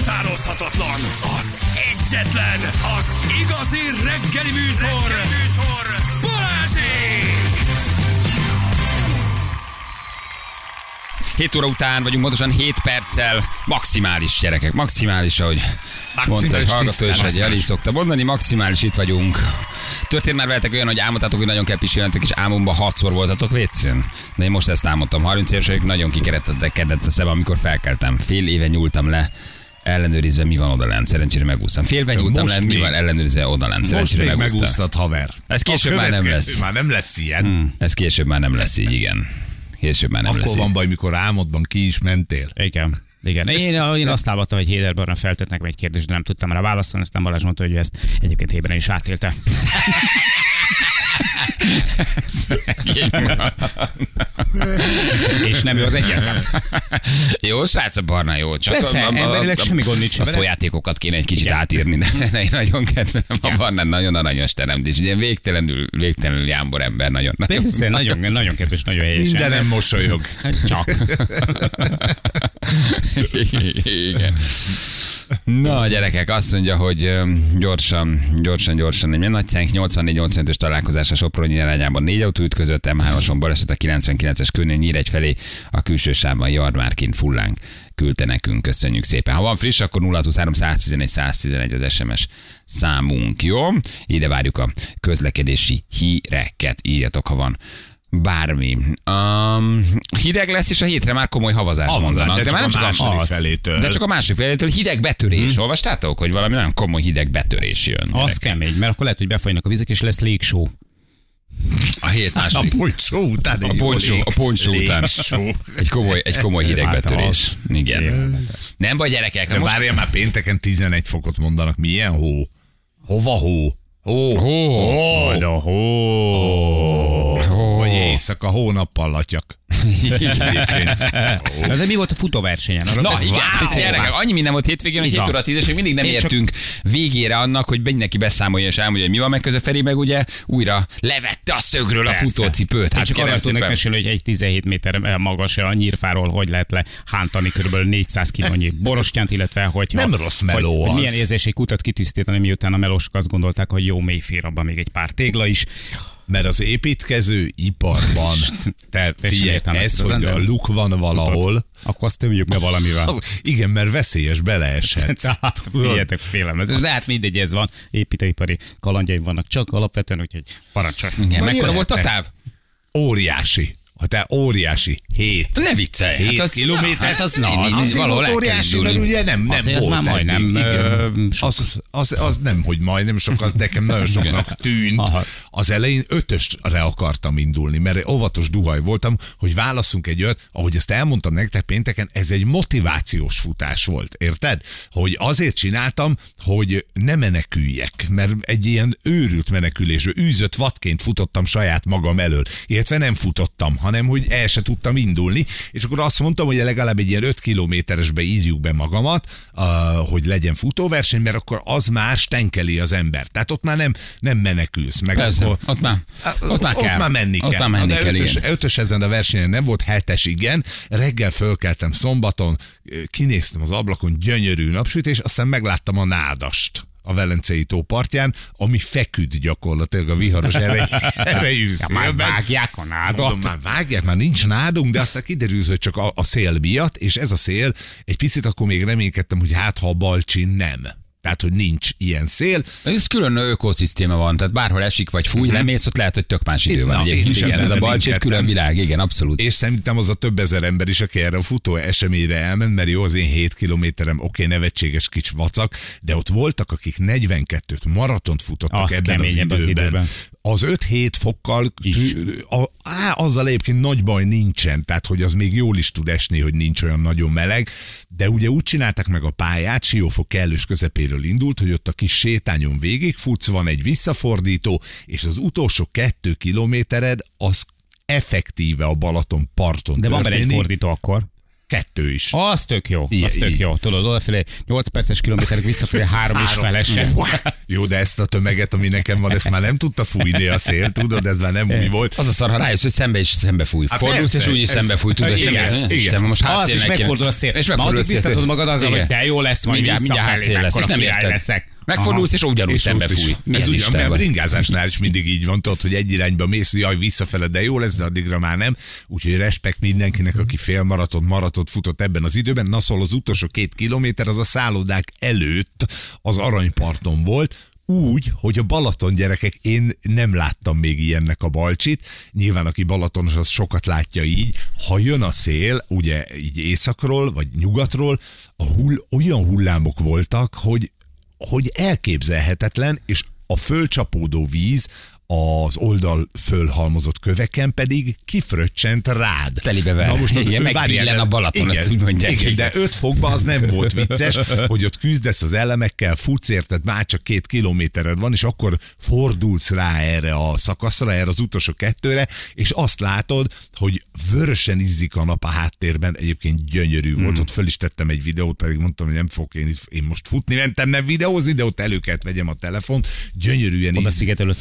utánozhatatlan, az egyetlen, az igazi reggeli műsor, reggeli műsor. Balázsék! 7 óra után vagyunk, pontosan 7 perccel. Maximális gyerekek, maximális, ahogy mondta egy hallgató, és egy el is szokta mondani, maximális itt vagyunk. Történt már veletek olyan, hogy álmodtátok, hogy nagyon kell pisilnetek, és álmomban hatszor voltatok vécén? De én most ezt álmodtam. 30 éves vagyok, nagyon kikerekedett a szem, amikor felkeltem. Fél éve nyúltam le ellenőrizve mi van odalent, szerencsére megúsztam. Félve nyúltam Most le, mi van ellenőrizve odalent, Most szerencsére még megúsztam. megúsztad, haver. Ez később A már nem lesz. Már nem lesz ilyen. Hmm. Ez később már nem lesz így, igen. Később már nem lesz Akkor így. van baj, mikor álmodban ki is mentél. Igen. Igen. Én, én azt álmodtam, hogy Héderborna feltett nekem egy kérdést, de nem tudtam rá válaszolni, aztán Balázs mondta, hogy ő ezt egyébként Hében is átélte. És nem ő az egyetlen. Jó, srác a barna, jó. Csak Persze, emberileg semmi gond nincs A szójátékokat kéne egy kicsit Igen. átírni, de én nagyon kedvelem a barnát, nagyon aranyos teremtés. Ugye végtelenül, végtelenül jámbor ember, nagyon. nagyon Persze, nagyon, nagyon kedves, nagyon helyes. Mindenem mosolyog. Csak. Igen. Na, gyerekek, azt mondja, hogy gyorsan, gyorsan, gyorsan. Egy nagy 84-85-ös találkozás a Soproni irányában négy autó ütközött, M3-oson baleset a 99-es körnél Nyíregy felé, a külső sávban Jarmárkin fullánk küldte nekünk, köszönjük szépen. Ha van friss, akkor 023 111 111 az SMS számunk, jó? Ide várjuk a közlekedési híreket, írjatok, ha van bármi. Um, hideg lesz, és a hétre már komoly havazás Havazás, mondanak. de csak már a nem csak második az. felétől. De csak a másik felétől hideg betörés. Hmm. Olvastátok, hogy valami nagyon komoly hideg betörés jön? Az gyerekek? kemény, mert akkor lehet, hogy befolynak a vizek, és lesz légsó. A hét A második. poncsó után A poncsó, a poncsó után. Egy komoly, egy komoly hideg betörés. az. Igen. Nem baj, gyerekek. De Most... várjál már pénteken 11 fokot mondanak. Milyen hó? Hova hó? Hó. Hó. Hó. Majd a hó. Ó. Vagy éjszaka hónappal latyak. Na, de mi volt a futóversenyen? Arra Na igen, Wow. gyerekek, annyi minden volt hétvégén, hogy Így 7 van. óra 10 és még mindig nem Én csak- értünk végére annak, hogy mindenki beszámolja és elmondja, hogy mi van meg közben Feri meg ugye újra levette a szögről a Persze. futócipőt. Hát csak arra szépen. mesélni, hogy egy 17 méter magas a nyírfáról hogy lehet le hántani kb. 400 kilónyi borostyánt, illetve hogy Nem rossz meló hogy, az. hogy milyen érzés egy kutat kitisztítani, miután a melósok azt gondolták, hogy jó mély fér abban még egy pár tégla is. Mert az építkező iparban, te figyelj, ez, hogy a luk van valahol, Akkor azt tömjük be valamivel. igen, mert veszélyes beleeshetsz. Tehát figyeljetek félelmetes. De hát mindegy, ez van. Építőipari kalandjaim vannak csak alapvetően, úgyhogy parancsolj. Mekkora volt a táv? Óriási. Ha te óriási. Hét. Ne viccelj. Hét az- kilométer, hát az, na, az az, valahol óriási, mert ugye nem, nem Azért az volt már eddig. majdnem, Igen. sok. Az, az, az, nem, hogy majdnem sok, az nekem nagyon soknak tűnt. Aha. Az elején ötösre akartam indulni, mert óvatos duhaj voltam, hogy válaszunk egy olyat, ahogy ezt elmondtam nektek pénteken, ez egy motivációs futás volt, érted? Hogy azért csináltam, hogy ne meneküljek, mert egy ilyen őrült menekülésből, űzött vadként futottam saját magam elől, illetve nem futottam, hanem hogy el se tudtam indulni, és akkor azt mondtam, hogy legalább egy ilyen 5 kilométeresbe írjuk be magamat, hogy legyen futóverseny, mert akkor az már stenkeli az ember. Tehát ott már nem, nem menekülsz. Meg Persze, akkor, ott már- ott már kell. Ott már menni Ott kell. már menni kell, ötös, igen. ötös ezen a versenyen nem volt, hetes igen. Reggel fölkeltem szombaton, kinéztem az ablakon, gyönyörű napsütés, aztán megláttam a nádast a Velencei tó partján, ami feküdt gyakorlatilag a viharos erej, erejű Ja, már vágják a nádat. Mondom, már vágják, már nincs nádunk, de aztán kiderült, hogy csak a, a szél miatt, és ez a szél, egy picit akkor még reménykedtem, hogy hát ha a balcsin nem. Tehát, hogy nincs ilyen szél. Ez külön ökoszisztéma van, tehát bárhol esik vagy fúj, lemész, ott lehet, hogy tök más idő van. Na, én egyébként. is Igen, ez a balcsi egy reménykedtem. külön világ, igen, abszolút. És szerintem az a több ezer ember is, aki erre a futó eseményre elment, mert jó, az én 7 kilométerem, oké, nevetséges kis vacak, de ott voltak, akik 42-t maratont futottak Az ebben az időben. az időben. Az 5-7 fokkal, Is. tű, a, á, azzal egyébként nagy baj nincsen, tehát hogy az még jól is tud esni, hogy nincs olyan nagyon meleg, de ugye úgy csináltak meg a pályát, Siófok kellős közepéről indult, hogy ott a kis sétányon végigfutsz, van egy visszafordító, és az utolsó kettő kilométered az effektíve a Balaton parton De van benne egy történik. fordító akkor. Kettő is. Az tök jó, Ilyen, az tök így. jó. Tudod, odafelé 8 perces kilométerek, visszafelé 3 és felesen. Jó, de ezt a tömeget, ami nekem van, ezt már nem tudta fújni a szél, tudod, ez már nem új volt. Az a szar, ha rájössz, hogy szembe is szembe fúj. Hát Fordulsz, persze, és úgy is szembe fúj, tudod, igen, igen. Istenem, most hátszél és megfordul a szél. És megfordul a szél. magad azzal, Igen. hogy de jó lesz, majd mindjárt, mindjárt hátszél lesz, és nem érted. Megfordulsz, és ugyanúgy És szembe fúj. Ez ugyan, mert bringázásnál is mindig így van, tudod, hogy egy irányba mész, jaj, visszafele, de jó lesz, de addigra már nem. Úgyhogy respekt mindenkinek, aki fél maraton, maratot futott ebben az időben. Na szóval az utolsó két kilométer az a szállodák előtt az aranyparton volt, úgy, hogy a Balaton gyerekek, én nem láttam még ilyennek a balcsit. Nyilván, aki Balatonos, az sokat látja így. Ha jön a szél, ugye így északról, vagy nyugatról, a hull, olyan hullámok voltak, hogy hogy elképzelhetetlen, és a fölcsapódó víz az oldal fölhalmozott köveken pedig kifröccsent rád. Telibe ver. Igen, ő- megbillen várjál, a Balaton, igen, ezt úgy mondják, Igen, igen. de 5 fokban az nem volt vicces, hogy ott küzdesz az elemekkel, futsz érted, már csak két kilométered van, és akkor fordulsz rá erre a szakaszra, erre az utolsó kettőre, és azt látod, hogy vörösen izzik a nap a háttérben, egyébként gyönyörű Hmm. volt, ott föl is tettem egy videót, pedig mondtam, hogy nem fogok én, én most futni, mentem nem videózni, de ott elő kellett vegyem a telefon, gyönyörűen Oda izzik szigetelő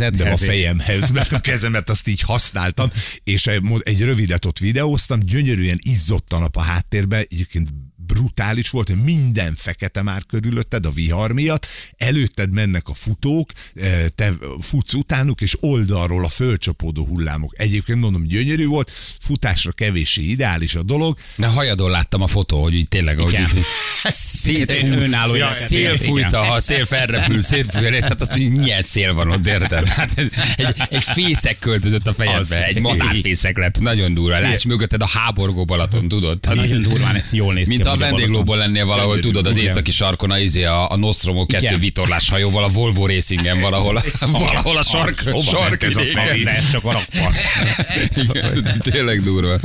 a kezed. de a fejemhez, mert a kezemet azt így használtam, és egy rövidet ott videóztam, gyönyörűen izzott a nap a háttérben, egyébként brutális volt, hogy minden fekete már körülötted a vihar miatt, előtted mennek a futók, eh, te futsz utánuk, és oldalról a fölcsapódó hullámok. Egyébként mondom, gyönyörű volt, futásra kevéssé ideális a dolog, De hajadon láttam a fotó, hogy így tényleg, ahogy Igen. így szétfúj, Önálló ja, szél fújta, ha a szél felrepül, szétfújja, hát azt, hogy milyen szél van ott, érted? Hát egy, egy fészek költözött a Az. fejedbe, egy madárfészek lett, nagyon durva. Láss mögötted a háborgó Balaton, tudod? Tehát Nagyon durván ez jól néz ki. mint a vendéglóból lennél valahol, tudod, az északi sarkon a, izé, a, a Nostromo 2 Igen. vitorlás hajóval, a Volvo Racingen valahol, valahol a sark, Hova ment ez a? De ez csak a rakpart. Tényleg durva.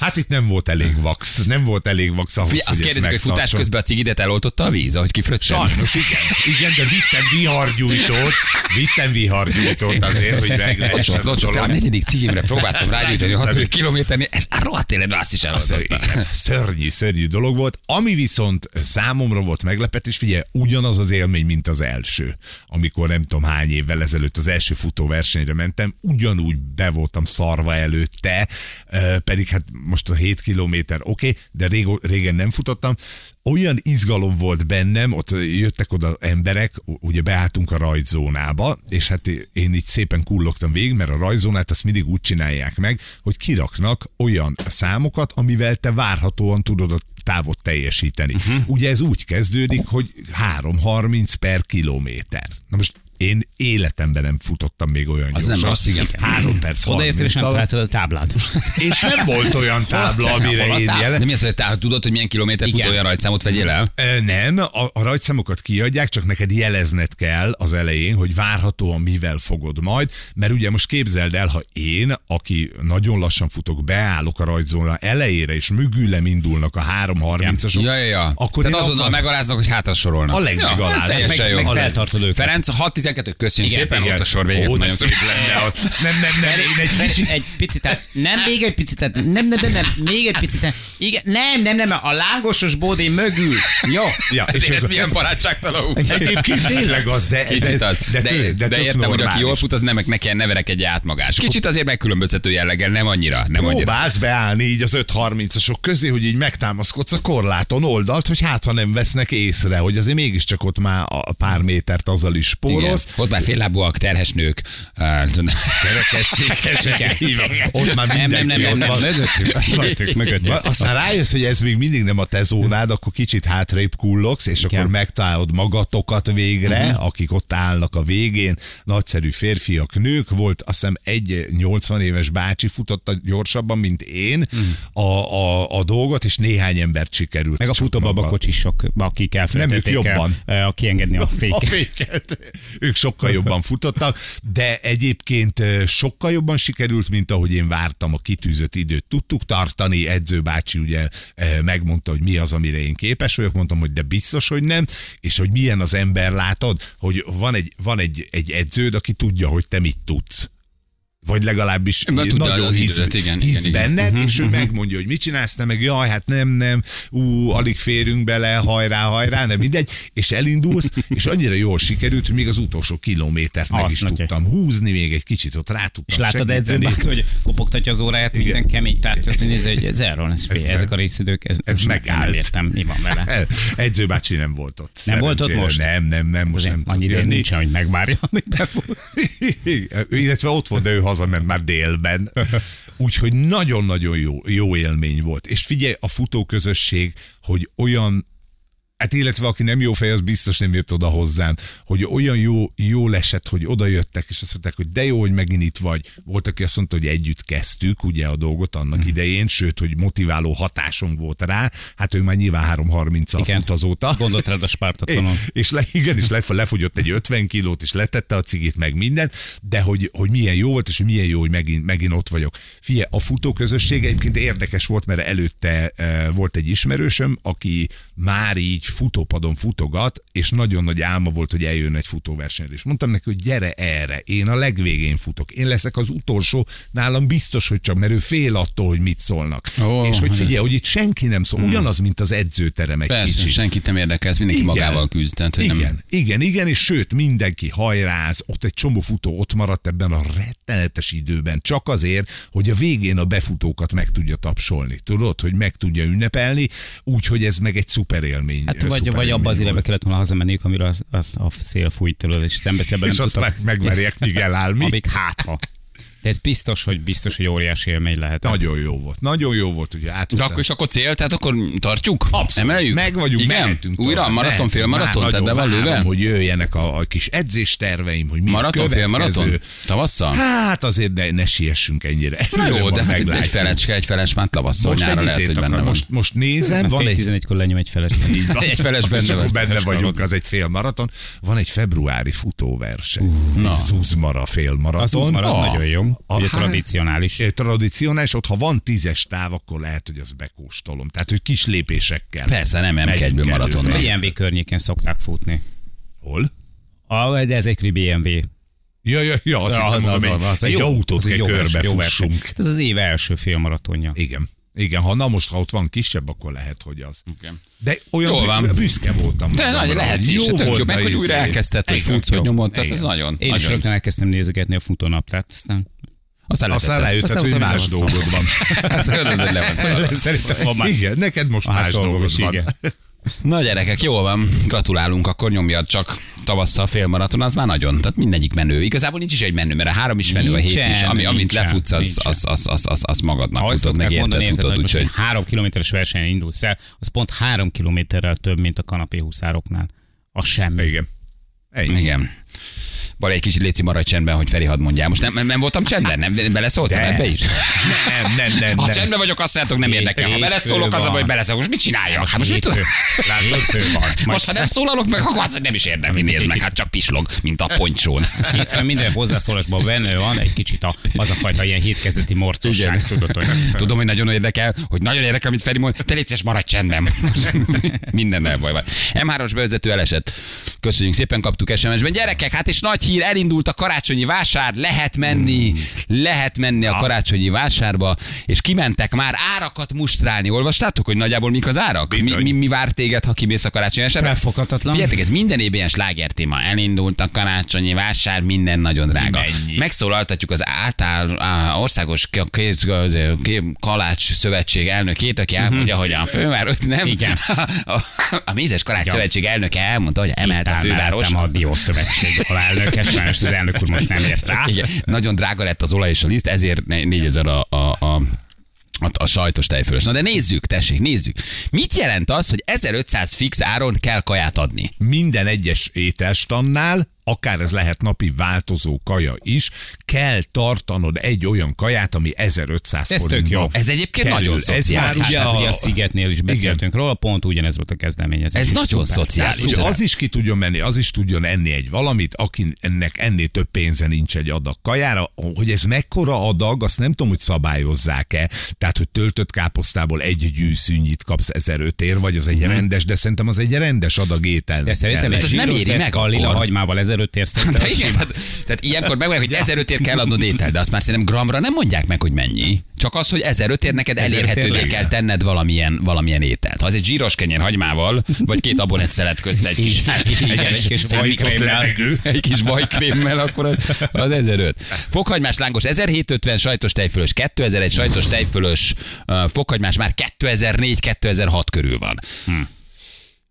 Hát itt nem volt elég vax, nem volt elég vax ahhoz, Fia, azt hogy kérdezik, hogy futás közben a cigidet eloltotta a víz, ahogy kifröccsen? Sajnos, igen. Igen, de vittem vihargyújtót, vittem vihargyújtót azért, hogy meg lehessen a negyedik cigimre próbáltam rágyújtani a hatodik kilométernél, ez a rohadt életben azt is eloltotta. szörnyű, szörnyű dolog volt. Ami viszont számomra volt meglepetés, figyelj, ugyanaz az élmény, mint az első. Amikor nem tudom hány évvel ezelőtt az első futóversenyre mentem, ugyanúgy be voltam szarva előtte, pedig hát most a 7 kilométer oké, okay, de régen nem futottam. Olyan izgalom volt bennem, ott jöttek oda emberek, ugye beálltunk a rajzónába, és hát én így szépen kullogtam végig, mert a rajzónát azt mindig úgy csinálják meg, hogy kiraknak olyan számokat, amivel te várhatóan tudod a távot teljesíteni. Uh-huh. Ugye ez úgy kezdődik, hogy 3.30 per kilométer. Na most én életemben nem futottam még olyan Az nem gyorsan. rossz, igen. 3 perc Odaértél, és nem 30 alatt. találtad a táblát. És nem volt olyan tábla, amire én tábla? jelen. De mi az, hogy te tudod, hogy milyen kilométer futsz, olyan rajtszámot vegyél el? Nem, a, a rajtszámokat kiadják, csak neked jelezned kell az elején, hogy várhatóan mivel fogod majd, mert ugye most képzeld el, ha én, aki nagyon lassan futok, beállok a rajtzóna elejére, és mögülem indulnak a 3.30-asok, Ja, ja, ja. akkor Tehát azonnal akar- megaláznak, hogy hátra sorolnak. A legmegaláznak. Ja, Meg- jó. meg feltartod őket. Ferenc, 6-12, köszönjük Igen, szépen, Igen. ott a sor végén. Ó, Nagyon szép lenne ott. Nem, nem, nem, én egy kicsit Egy picit, tehát nem még egy picit, tehát nem, nem, nem, nem, még egy picit, igen, nem, nem, nem, a lángosos bódé mögül. Jó. Ja, és Ez akkor- milyen barátságtalanul. Egyébként tényleg az, de, Kicsit de, az. de, De, de, de, de értem, hogy aki jól fut, az nem, ne kell ne verekedje át magát. Kicsit azért megkülönböztető jelleggel, nem annyira. Nem. Próbálsz beállni így az 5.30-asok közé, hogy így megtámaszkodsz a korláton oldalt, hogy hát ha nem vesznek észre, hogy azért mégiscsak ott már a pár métert azzal is Igen. Spórolsz. Ott már féllábúak, terhes nők. Kerekesszékesek, ott már Nem, nem, nem, nem, nem, mögöttük, mögöttük, Aztán rájössz, hogy ez még mindig nem a te zónád, akkor kicsit hátrébb kullogsz, és akkor megtalálod magatokat végre, uh-huh. akik ott állnak a végén, nagyszerű férfiak, nők, volt azt hiszem egy 80 éves bácsi futotta gyorsabban, mint én. Uh-huh. a, a, a dolgot, és néhány embert sikerült. Meg a csak futóbaba maga- kocsisok, akik elfelejtették Nem, ők jobban. el, a kiengedni a a féket. féket. Ők sokkal jobban futottak, de egyébként ö, sokkal jobban sikerült, mint ahogy én vártam a kitűzött időt. Tudtuk tartani, edzőbácsi ugye ö, megmondta, hogy mi az, amire én képes vagyok, mondtam, hogy de biztos, hogy nem, és hogy milyen az ember, látod, hogy van egy, van egy, egy edződ, aki tudja, hogy te mit tudsz. Vagy legalábbis Ebben tudod, nagyon az hisz, időt, igen, hisz igen, igen. benned, és ő megmondja, hogy mit csinálsz, te meg jaj, hát nem, nem, ú, alig férünk bele, hajrá, hajrá, nem mindegy, és elindulsz, és annyira jól sikerült, hogy még az utolsó kilométert meg Azt is neki. tudtam húzni, még egy kicsit ott rá tudtam És látod edzőben, hogy kopogtatja az óráját, minden kemény azt mondja, hogy ez erről lesz Ez meg- Ezek a részidők, ez, ez most nem megállt. értem, mi van vele. El- Edző bácsi nem volt ott. Nem volt ott most? Nem, nem, nem, most nem annyi jönni. nincsen, hogy megvárja, amíg befutsz. Illetve ott volt, de ő hazament már délben. Úgyhogy nagyon-nagyon jó, jó élmény volt. És figyelj, a futóközösség, hogy olyan Hát illetve aki nem jó fej, az biztos nem jött oda hozzám, hogy olyan jó, jó esett, hogy oda jöttek, és azt mondták, hogy de jó, hogy megint itt vagy. Volt, aki azt mondta, hogy együtt kezdtük ugye a dolgot annak Mhm. idején, sőt, hogy motiváló hatásom volt rá. Hát ő már nyilván 3.30-al Igen. fut azóta. Gondolt rád a spártatlanon. És le, igen, és le, lefogyott egy 50 kilót, és letette a cigit, meg minden, de hogy, hogy milyen jó volt, és hogy milyen jó, hogy megint, megint ott vagyok. Fie, a futóközösség egyébként érdekes volt, mert előtte e, volt egy ismerősöm, aki már így futópadon futogat, és nagyon nagy álma volt, hogy eljön egy futóversenyre. És mondtam neki, hogy gyere erre, én a legvégén futok, én leszek az utolsó, nálam biztos, hogy csak, mert ő fél attól, hogy mit szólnak. Ó, és hogy hát- figyelj, hogy itt senki nem szól, ugyanaz, mint az edzőterem egy Persze, kicsit. senkit nem érdekel, ez mindenki Igen. magával küzd. Tehát, hogy Igen, nem, igen, igen, és sőt, mindenki hajráz, ott egy csomó futó ott maradt ebben a rettenetes időben, csak azért, hogy a végén a befutókat meg tudja tapsolni. Tudod, hogy meg tudja ünnepelni, úgyhogy ez meg egy szuper élmény. Hát vagy, vagy abba az irányba kellett volna hazamenniük, amire az, az a szél fújt tőled, és szembeszélben nem És azt tudtak. meg, megmerjek Miguel Álmi. Amíg hátha. De ez biztos, hogy biztos, hogy óriási élmény lehet. Nagyon jó volt. Nagyon jó volt, ugye át de akkor és akkor cél, tehát akkor tartjuk? Abszolút. Emeljük? Meg vagyunk, Igen? mehetünk Újra? tovább. Maraton, félmaraton? Már Tehát be van lőve? hogy jöjjenek a, a kis edzésterveim, hogy mi Maraton, félmaraton? következő. Tavasszal? Hát azért ne, ne siessünk ennyire. Na jó, de hát egy felecske, egy feles már tavasszal, Most nyára lehet, hogy benne van. most, most nézem, Van fél egy 11-kor lenyom egy feles. Egy feles benne van. benne vagyunk, maraton. az egy fél maraton. Van egy februári futóverseny. na. Zuzmara fél maraton. Az Ah. nagyon jó. A Ugye há- tradicionális. Tradicionális, ott ha van tízes táv, akkor lehet, hogy az bekóstolom. Tehát, hogy kis lépésekkel. Persze, nem Megyünk M1-ből előre. maratonnal. BMW környéken szokták futni. Hol? Ah, de ez egy BMW. Ja, ja, ja, azt Ja, hittem, mondom, egy, egy jó, autót az egy kell jó verseny, körbe jó verseny. fussunk. Ez az év első félmaratonja. Igen. Igen, ha na most, ha ott van kisebb, akkor lehet, hogy az. Igen. De olyan Jól van. bü- büszke voltam. De nagy lehet hogy is, jó tök jó, volt meg a hogy újra izé. elkezdted, hogy futsz, hogy jó. nyomod, tehát ez nagyon, Én is rögtön elkezdtem nézegetni a futónaptát, aztán Aztán Aztán Aztán hogy más dolgod van. Szerintem van már Igen, neked most más más dolgod is, van. igen. Na gyerekek, jó van, gratulálunk, akkor nyomjad csak tavasszal félmaraton, az már nagyon, tehát mindegyik menő. Igazából nincs is egy menő, mert a három is menő, a hét is, Nincsen, ami, amit nincsen, lefutsz, az, nincsen. az, az, az, az, az magadnak Ahogy futod, meg érted, érted, tudod, hogy egy három kilométeres versenyen indulsz el, az pont három kilométerrel több, mint a kanapé huszároknál. A semmi. Igen. Ennyi. igen. Bali, egy kicsit léci maradj csendben, hogy Feri hadd mondjál. Most nem, nem voltam csendben? Nem, beleszóltam De. ebbe is? Nem, nem, nem, Ha nem. csendben vagyok, azt mondjátok, nem érdekel. Ha beleszólok, az a baj, hogy beleszólok. Most mit csináljak? Hát most mit tudom? Most, ha nem szólalok meg, akkor az, nem is érdekli, nézd meg, hát csak pislog, mint a poncsón. Hétfőn minden hozzászólásban benne van egy kicsit a, az a fajta ilyen hétkezdeti morcosság, tudod, hogy Tudom, hogy nagyon érdekel, hogy nagyon érdekel, amit Feri mond, de légy maradj csendben. Minden baj van. M3-os bevezető elesett. Köszönjük szépen, kaptuk SMS-ben. Gyerekek, hát és nagy hír, elindult a karácsonyi vásár, lehet menni, lehet menni a karácsonyi vásárba, és kimentek már árakat mustrálni. Olvastátok, hogy nagyjából mik az árak? Mi, mi, mi vár téged, ha kimész a karácsonyi vásárba? Felfoghatatlan. Figyeljetek, ez minden évben ilyen sláger téma. Elindult a karácsonyi vásár, minden nagyon drága. Mennyi? Megszólaltatjuk az által á, országos k- kéz, kalács szövetség elnökét, aki elmondja, hogy a főváros nem. Igen. A, a Mézes Kalács Ja. Szövetség elnöke elmondta, hogy emelt a főváros. A Dió Szövetség alelnöke, sajnos az elnök úr most nem ért rá. Igen, nagyon drága lett az olaj és a liszt, ezért 4000 a, a, a a, a sajtos tejfölös. Na de nézzük, tessék, nézzük. Mit jelent az, hogy 1500 fix áron kell kaját adni? Minden egyes ételstannál, akár ez lehet napi változó kaja is, kell tartanod egy olyan kaját, ami 1500 ez forintba. Ez egyébként kerül. nagyon szociális. Ez már ugye hát, a... a szigetnél is beszéltünk róla, pont ugyanez volt a kezdeményezés. Ez nagyon szuper. szociális. Szuper. Az is ki tudjon menni, az is tudjon enni egy valamit, akinek ennél több pénze nincs egy adag kajára, hogy ez mekkora adag, azt nem tudom, hogy szabályozzák-e. Tehát, hogy töltött káposztából egy gyűszűnyit kapsz 1500 ér, vagy az egy hmm. rendes, de szerintem az egy rendes adag étel. De szerintem ez nem éri meg. A lila hagymával 1500 ér szinte. De igen, tehát, tehát ilyenkor megmondják, hogy 1500 kell adnod étel, de azt már szerintem gramra nem mondják meg, hogy mennyi. Csak az, hogy 1500 ér neked elérhetővé kell tenned valamilyen, valamilyen ételt. Ha ez egy zsíros kenyér hagymával, vagy két abonett szelet közt egy kis, egy kis vajkrémmel, egy kis vajkrémmel, akkor az, az 1500. Fokhagymás lángos 1750, sajtos tejfölös 2001, sajtos tejfölös, fokhagymás már 2004-2006 körül van. Hm.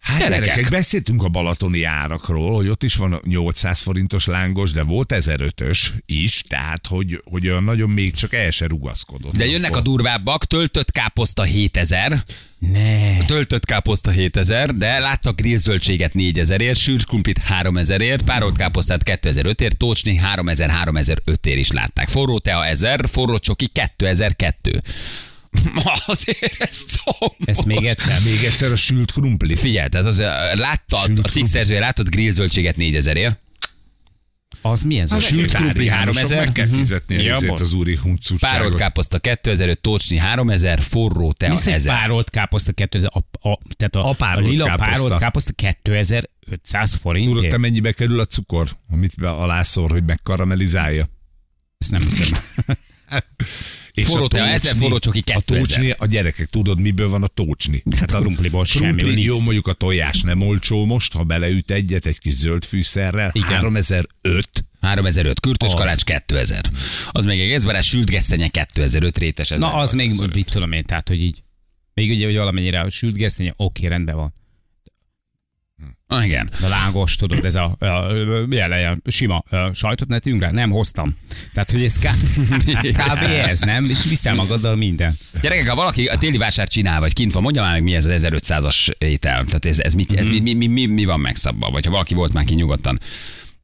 Hát Gyerekek. gyerekek, beszéltünk a balatoni árakról, hogy ott is van 800 forintos lángos, de volt 1005-ös is, tehát hogy, hogy olyan nagyon még csak el se rugaszkodott. De jönnek a durvábbak, töltött káposzta 7000, Ne. töltött káposzta 7000, de láttak grillzöldséget 4000ért, sült krumplit 3000ért, párolt káposztát 2005ért, tócsni 3000-3005 ér is látták. Forró tea 1000, forró csoki 2002. Azért ez szomorú. Ezt még egyszer. Még egyszer a sült krumpli. Figyelj, tehát az, láttad, Sült a cikk szerzője látott grillzöldséget 4000ért, Az milyen zöld? sült krumpli Vegetáriánusok 3000, Meg kell fizetni Ja, ezért az úri párolt huncutságot. káposzta 2005, tócsni 3000, forró tea Mi szerint 1000. párolt káposzta 2000, a, a, tehát a, A párolt lila káposzta. párolt káposzta 2500 forint. Tudod, te mennyibe kerül a cukor, amit alászor, hogy megkaramellizálja? Ezt nem hiszem. És Forró a tócsni- ezer, forró csoki, A 2000. tócsni, a gyerekek, tudod, miből van a tócsni? Hát a krumpliból semmiből, Jó, liszt. mondjuk a tojás nem olcsó most, ha beleüt egyet egy kis zöld fűszerrel. Igen. 3005. 3005, kürtös Az. kalács 2000. Az még egész barát, sült gesztenye 2005 rétes. Na, az még, 1825. mit tudom én, tehát, hogy így. Még ugye, hogy valamennyire a sült gesztenye, oké, rendben van. Ah, igen. De lángos, tudod, ez a, a, a, milyen ilyen sima a, sajtot ne tűnk rá? Nem hoztam. Tehát, hogy ez k- kb. ez, nem? És viszel magaddal minden. Gyerekek, ha valaki a téli vásár csinál, vagy kint van, mondja már meg, mi ez az 1500-as étel. Tehát ez, ez, mit, ez mi, mi, mi, mi, mi, van megszabva? Vagy ha valaki volt már ki nyugodtan,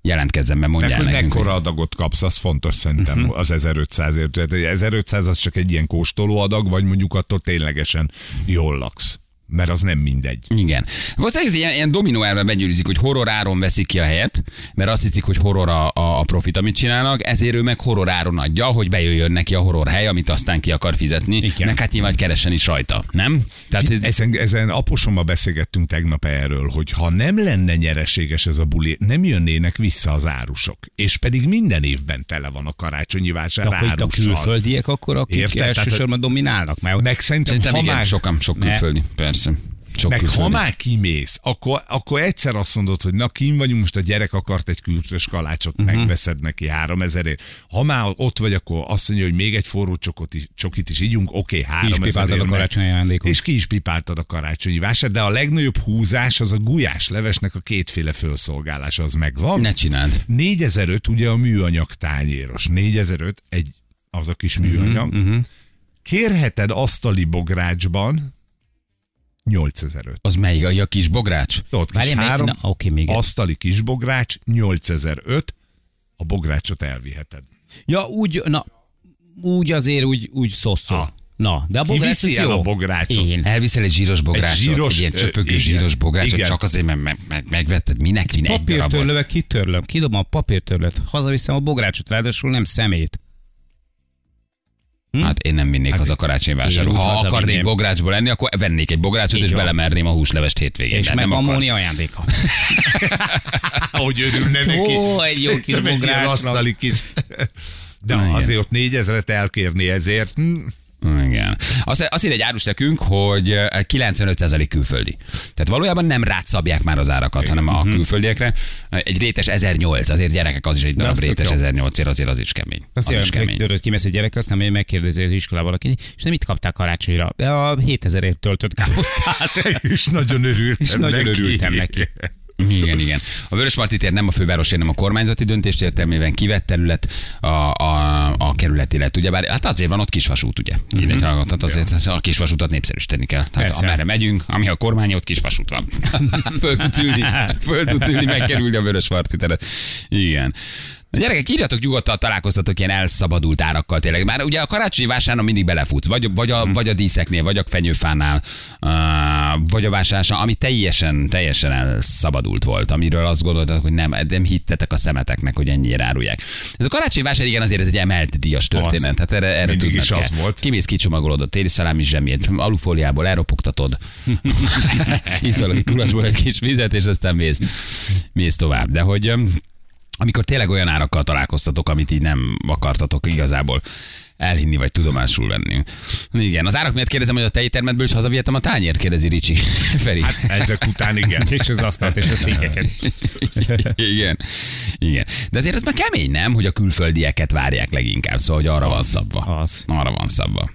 jelentkezzen be, mondja Meg nekünk. mekkora adagot kapsz, az fontos szerintem Mhm. uh-huh. az 1500-ért. Tehát egy 1500 az csak egy ilyen kóstoló adag, vagy mondjuk attól ténylegesen jól laksz. Mert az nem mindegy. Igen. Valószínűleg ez ilyen, ilyen dominó elve begyűrűzik, hogy horror áron veszik ki a helyet, mert azt hiszik, hogy horror a, a, a profit, amit csinálnak, ezért ő meg horror áron adja, hogy bejöjjön neki a horror hely, amit aztán ki akar fizetni. Igen. Meg hát nyilván hogy keressen is rajta, nem? Tehát ez, Ezen, ezen aposommal beszélgettünk tegnap erről, hogy ha nem lenne nyereséges ez a buli, nem jönnének vissza az árusok. És pedig minden évben tele van a karácsonyi vásár De akkor itt a árussal. külföldiek akkor, akik Érted? Tehát, elsősorban dominálnak. Mert Meg szerintem, szerintem ha igen, már, sokan, sok Ne. külföldi, persze. Sok meg ha külföldi. már kimész, akkor, akkor egyszer azt mondod, hogy na kim vagyunk, most a gyerek akart egy kültös kalácsot, uh-huh. megveszed neki 3000ért. Ha már ott vagy, akkor azt mondja, hogy még egy forró csokot is, csokit is ígyunk, oké, okay, Ki is 3000 pipáltad a karácsonyi ajándékot. És ki is pipáltad a karácsonyi vásár, de a legnagyobb húzás az a gulyás levesnek a kétféle felszolgálása, az megvan. Ne csináld. 4005 ugye a műanyag tányéros. 4005 egy, az a kis műanyag. Uh-huh, uh-huh. Kérheted asztali bográcsban 8005. Az melyik? A, a kis bogrács? Tudod, kis Várjál, három na, oké, még asztali kis bogrács 8005, a bográcsot elviheted. Ja, úgy, na, úgy azért úgy, úgy szosszó. Ah. Na, de a bogrács az jó. a bográcsot? Én. Elviszel egy zsíros bográcsot, egy, zsíros, egy ilyen csöpögő igen, zsíros bográcsot, igen. csak azért, mert meg, meg, megvetted. Minek vinne egy darabot? Papírtörlővel kitörlöm, kidobom a papírtörlőt, hazaviszem a bográcsot, ráadásul nem szemét. Hát én nem vinnék haza karácsonyi vásárról. Én úgy Ha akarnék bográcsból lenni, akkor vennék egy bográcsot, Így és van. belemerném a húslevest hétvégén. És meg akarsz. Móni ajándéka. Ahogy örülne neki. Ó, egy jó kis asztali kis. De azért ott 4000-et elkérni ezért. hm, Azt ír egy árus nekünk, hogy eh, 95% külföldi. Tehát valójában nem rátszabják már az árakat, hanem a külföldiekre. Egy rétes 1008, azért gyerekek, az is egy darab az rétes jó. 1008 ér, azért az is kemény. Azt Az is kemény. hogy kimész egy gyerek, aztán még megkérdezi az iskolában valaki, és nem mit kaptál karácsonyra? De a 7000ért töltött káposztát. És nagyon örültem És nagyon neki. örültem neki. Igen, igen. A Vörösmarty tér nem a főváros, nem a kormányzati döntést értelmében kivett terület a, a, a kerületi lett. Ugyebár, hát azért van ott kisvasút, ugye? Mm-hmm. Így, tehát azért az- a kisvasútat népszerűsíteni kell. Tehát Persze. amerre megyünk, ami a kormány, ott kisvasút van. föl tudsz ülni, föl tudsz ülni, megkerülni a Vörösmarty teret. Igen. Na gyerekek, írjatok nyugodtan, találkoztatok ilyen elszabadult árakkal tényleg. Már ugye a karácsonyi vásárnál mindig belefutsz, vagy, vagy, a, vagy a díszeknél, vagy a fenyőfánál, vagy a vásárlásnál, ami teljesen, teljesen elszabadult volt, amiről azt gondoltak, hogy nem, nem hittetek a szemeteknek, hogy ennyire árulják. Ez a karácsonyi vásár, igen, azért ez egy emelt díjas történet. Tehát erre, erre tudnod is kell. az volt. Kimész, kicsomagolod téli szalámi zsemét, alufóliából elropogtatod, iszol egy kulasból egy kis vizet, és aztán mész, mész tovább. De hogy amikor tényleg olyan árakkal találkoztatok, amit így nem akartatok igazából elhinni vagy tudomásul venni. Igen, az árak miatt kérdezem, hogy a tejtermetből is hazavihetem a tányért, kérdezi Ricsi. Feri. Hát ezek után igen. És az asztalt és a székeket. Igen. Igen. De azért ez már kemény, nem, hogy a külföldieket várják leginkább, szóval hogy arra van szabva. az. Arra van szabva.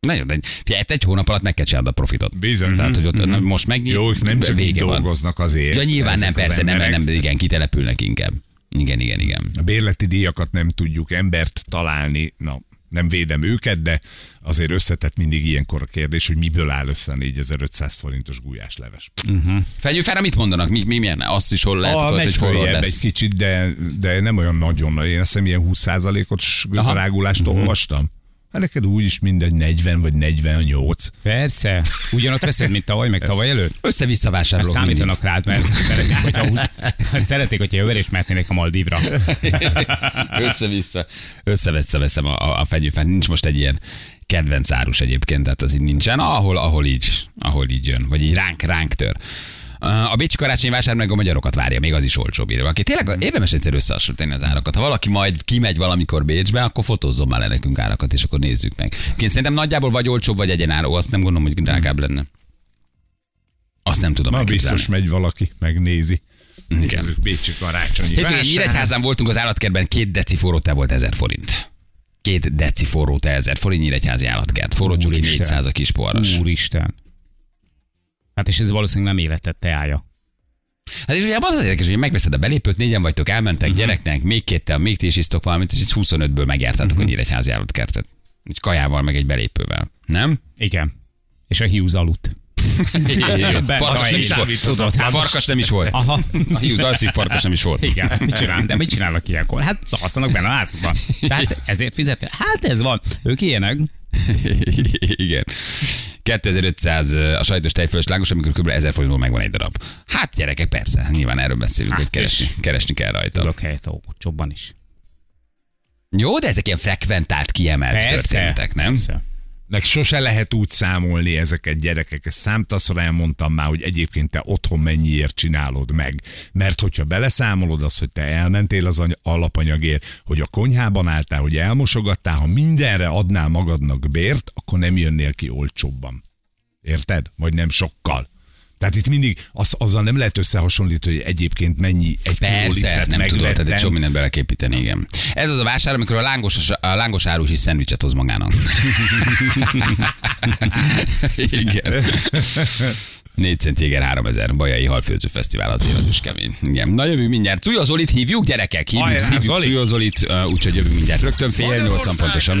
Nagyon, de figyelj, egy hónap alatt meg kell csinálni a profitot. Bizony. Tehát, hogy ott mm most megnyit, Jó, nem csak így vége van. dolgoznak azért. Ja, nyilván nem, az persze, nem, nem, igen, kitelepülnek inkább. Igen, igen, igen. A bérleti díjakat nem tudjuk embert találni, na, nem védem őket, de azért összetett mindig ilyenkor a kérdés, hogy miből áll össze a 4500 forintos gulyásleves. Fenyőfára mit mondanak? Mi, mi milyen? Azt is hol lehet, a hogy megy egy forró följebb egy lesz. kicsit, de, de nem olyan nagyon. Én azt hiszem ilyen 20%-os Aha. rágulást olvastam. Hát neked úgy is mindegy 40 vagy 48. Persze. Ugyanott veszed, mint tavaly, meg tavaly előtt. Össze-vissza vásárolok mindig. Számítanak rád, mert szeretnék, hogyha, húz, szeretnék, hogyha jövőre is mehetnének a Maldívra. Össze-vissza. Össze-vissza veszem a, a, a fenyőfát. Nincs most egy ilyen kedvenc árus egyébként, tehát az így nincsen. Ahol, ahol így, ahol így jön, vagy így ránk, ránk tör. A Bécsi karácsonyi vásár meg a magyarokat várja, még az is olcsóbb írva. Aki tényleg érdemes egyszer összehasonlítani az árakat. Ha valaki majd kimegy valamikor Bécsbe, akkor fotózzon már le nekünk árakat, és akkor nézzük meg. Én szerintem nagyjából vagy olcsóbb, vagy egyenáró, azt nem gondolom, hogy drágább lenne. Azt nem tudom elképzelni. biztos megy valaki, megnézi. Igen. Bécsi karácsonyi Hétvégén. Nyíregyházán voltunk az állatkertben, két deci forró te volt 1000 forint. Két deci forró te 1000 forint Nyíregyházi állatkert. Forró csuki Úristen. 400 a kis poharas. Úristen. Hát és ez valószínűleg nem életett teája. Hát és ugye az érdekes, hogy megveszed a belépőt, négyen vagytok, elmentek Mhm. gyereknek, még kéttel, még ti is isztok valamit, és itt 25-ből megjártátok Mhm. a Nyíregyházi állatkertet. Egy kajával, meg egy belépővel. Nem? Igen. És a hiúz aludt. Farkas nem is volt. Tudod, hát Farkas nem is volt. Aha. A hiúz alszik, farkas nem is volt. Igen, mit csinál? De mit csinálnak ilyenkor? Hát alszanak benne a házukban. Tehát ezért fizetni. Hát ez van. Ők ilyenek. Igen. 2500 a sajtos tejfölös lángos, amikor kb. 1000 forintból megvan egy darab. Hát gyerekek, persze, nyilván erről beszélünk, Hát hogy keresni, keresni kell rajta. Tudok helyet olcsóbban is. Jó, de ezek ilyen frekventált, kiemelt történetek, nem? Persze. Meg sose lehet úgy számolni ezeket gyerekek. Ezt számtaszra elmondtam már, hogy egyébként te otthon mennyiért csinálod meg. Mert hogyha beleszámolod azt, hogy te elmentél az any- alapanyagért, hogy a konyhában álltál, hogy elmosogattál, ha mindenre adnál magadnak bért, akkor nem jönnél ki olcsóbban. Érted? Vagy nem sokkal. Tehát itt mindig az, azzal nem lehet összehasonlítani, hogy egyébként mennyi egy Persze, nem tudod, tehát egy csomó mindent bele kell építeni, igen. Ez az a vásár, amikor a lángos, a lángos árus is szendvicset hoz magának. igen. 4 cent jéger 3000, Bajai Halfőző Fesztivál azért az is kemény. Igen. Na jövünk mindjárt. Szújó Zolit hívjuk, gyerekek, hívjuk, Hajrá, hívjuk Zolit, uh, úgyhogy jövünk mindjárt. Rögtön fél nyolcan pontosan.